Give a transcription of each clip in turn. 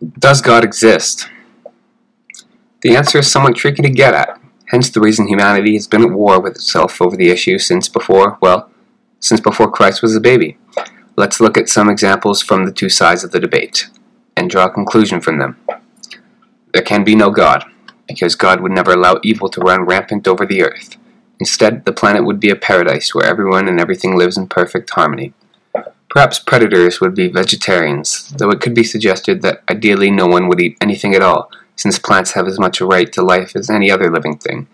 Does God exist? The answer is somewhat tricky to get at, hence the reason humanity has been at war with itself over the issue since before, well, since before Christ was a baby. Let's look at some examples from the two sides of the debate, and draw a conclusion from them. There can be no God, because God would never allow evil to run rampant over the earth. Instead, the planet would be a paradise where everyone and everything lives in perfect harmony. Perhaps predators would be vegetarians, though it could be suggested that ideally no one would eat anything at all, since plants have as much a right to life as any other living thing.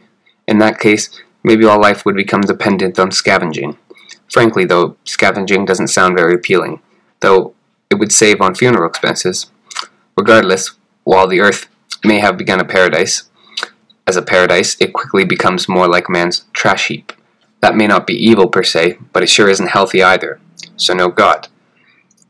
In that case, maybe all life would become dependent on scavenging. Frankly, though, scavenging doesn't sound very appealing, though it would save on funeral expenses. Regardless, while the earth may have begun a paradise, as a paradise, it quickly becomes more like man's trash heap. That may not be evil per se, but it sure isn't healthy either so no God.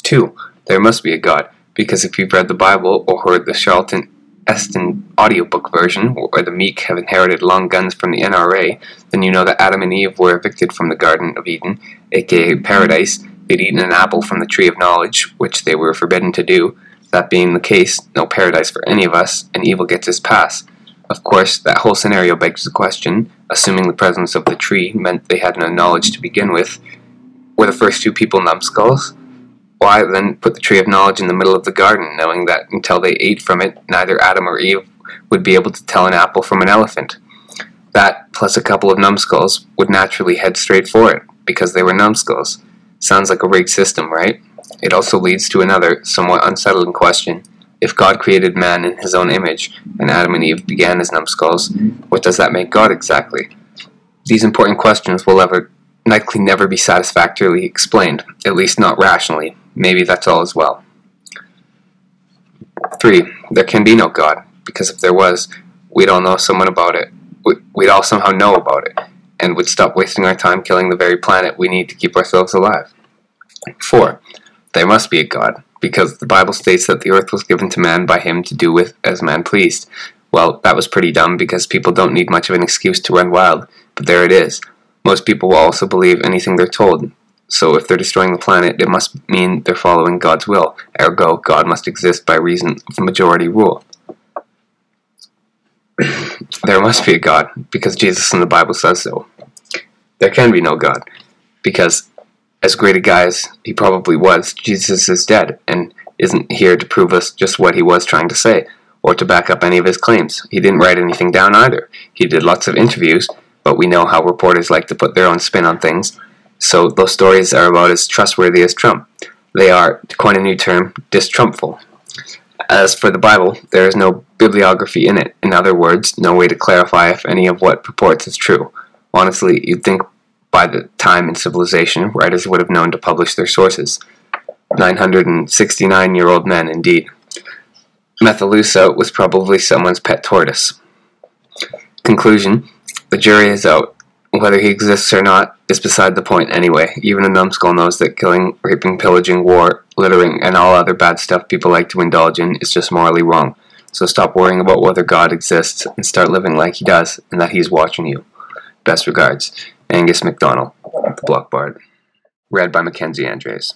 2. There must be a God, because if you've read the Bible or heard the Charlton Heston audiobook version, where the meek have inherited long guns from the NRA, then you know that Adam and Eve were evicted from the Garden of Eden, aka paradise. They'd eaten an apple from the tree of knowledge, which they were forbidden to do. That being the case, no paradise for any of us, and evil gets his pass. Of course, that whole scenario begs the question, assuming the presence of the tree meant they had no knowledge to begin with, were the first two people numbskulls? Why then put the tree of knowledge in the middle of the garden, knowing that until they ate from it, neither Adam or Eve would be able to tell an apple from an elephant? That, plus a couple of numbskulls, would naturally head straight for it, because they were numbskulls. Sounds like a rigged system, right? It also leads to another, somewhat unsettling question. If God created man in his own image, and Adam and Eve began as numbskulls, what does that make God exactly? These important questions will ever likely never be satisfactorily explained, at least not rationally. Maybe that's all as well. 3. There can be no God, because if there was, we'd all know someone about it. We'd all somehow know about it, and would stop wasting our time killing the very planet we need to keep ourselves alive. 4. There must be a God, because the Bible states that the earth was given to man by him to do with as man pleased. Well, that was pretty dumb because people don't need much of an excuse to run wild, but there it is. Most people will also believe anything they're told. So if they're destroying the planet, it must mean they're following God's will. Ergo, God must exist by reason of majority rule. there must be a God, because Jesus in the Bible says so. There can be no God, because as great a guy as he probably was, Jesus is dead and isn't here to prove us just what he was trying to say, or to back up any of his claims. He didn't write anything down either. He did lots of interviews, but we know how reporters like to put their own spin on things. So those stories are about as trustworthy as Trump. They are, to coin a new term, distrumpful. As for the Bible, there is no bibliography in it. In other words, no way to clarify if any of what purports is true. Honestly, you'd think by the time in civilization, writers would have known to publish their sources. 969 year old men, indeed. Methuselah was probably someone's pet tortoise. Conclusion the jury is out. Whether he exists or not is beside the point anyway. Even a numbskull knows that killing, raping, pillaging, war, littering, and all other bad stuff people like to indulge in is just morally wrong. So stop worrying about whether God exists and start living like he does and that he's watching you. Best regards, Angus MacDonald, The Block Bard. Read by Mackenzie Andres.